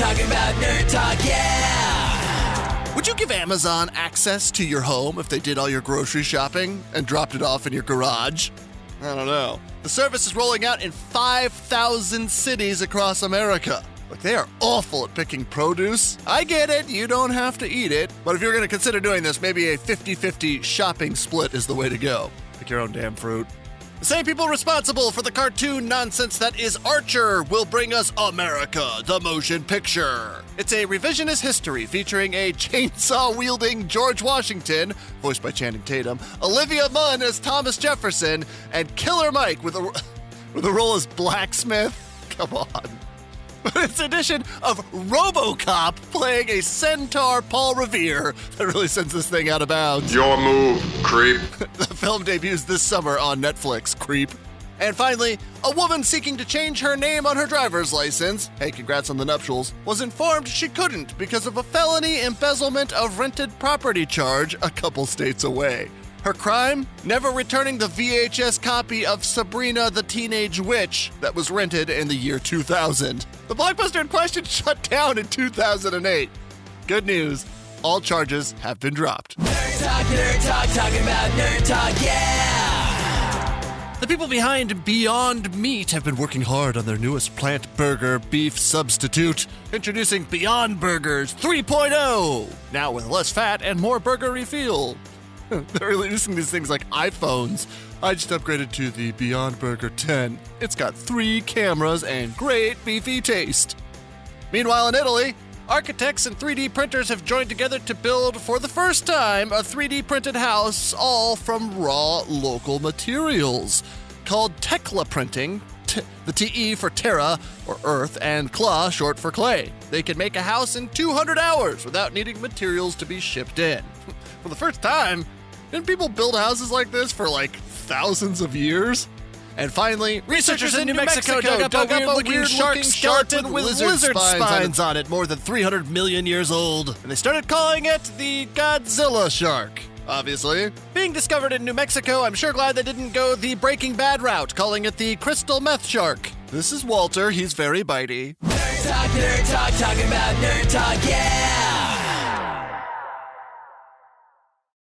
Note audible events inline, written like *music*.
Talking about nerd talk, yeah! Would you give Amazon access to your home if they did all your grocery shopping and dropped it off in your garage? I don't know. The service is rolling out in 5,000 cities across America. Look, they are awful at picking produce. I get it, you don't have to eat it. But if you're going to consider doing this, maybe a 50 50 shopping split is the way to go. Pick your own damn fruit. The same people responsible for the cartoon nonsense that is Archer will bring us America, the motion picture. It's a revisionist history featuring a *laughs* chainsaw wielding George Washington, voiced by Channing Tatum, Olivia Munn as Thomas Jefferson, and Killer Mike with a, *laughs* with a role as blacksmith. *laughs* Come on. But *laughs* it's an edition of RoboCop playing a centaur Paul Revere that really sends this thing out of bounds. Your move, creep. *laughs* the film debuts this summer on Netflix, creep. And finally, a woman seeking to change her name on her driver's license, hey, congrats on the nuptials, was informed she couldn't because of a felony embezzlement of rented property charge a couple states away. Her crime? Never returning the VHS copy of Sabrina the Teenage Witch that was rented in the year 2000. The blockbuster in question *laughs* shut down in 2008. Good news, all charges have been dropped. Nerd talk, nerd talk, talking about nerd talk, yeah! The people behind Beyond Meat have been working hard on their newest plant burger beef substitute, introducing Beyond Burgers 3.0, now with less fat and more burgery feel. *laughs* They're releasing these things like iPhones. I just upgraded to the Beyond Burger 10. It's got three cameras and great beefy taste. Meanwhile, in Italy, architects and 3D printers have joined together to build, for the first time, a 3D printed house all from raw local materials. Called TECLA printing, t- the TE for Terra, or Earth, and Kla, short for clay. They can make a house in 200 hours without needing materials to be shipped in. *laughs* for the first time, didn't people build houses like this for like thousands of years? And finally, researchers in New Mexico dug up, dug up a weird-looking shark skeleton with lizard spines on it, more than 300 million years old. And they started calling it the Godzilla shark. Obviously. Being discovered in New Mexico, I'm sure glad they didn't go the Breaking Bad route, calling it the Crystal Meth Shark. This is Walter, he's very bitey. Nerd talk, nerd talk, talking about nerd talk, yeah!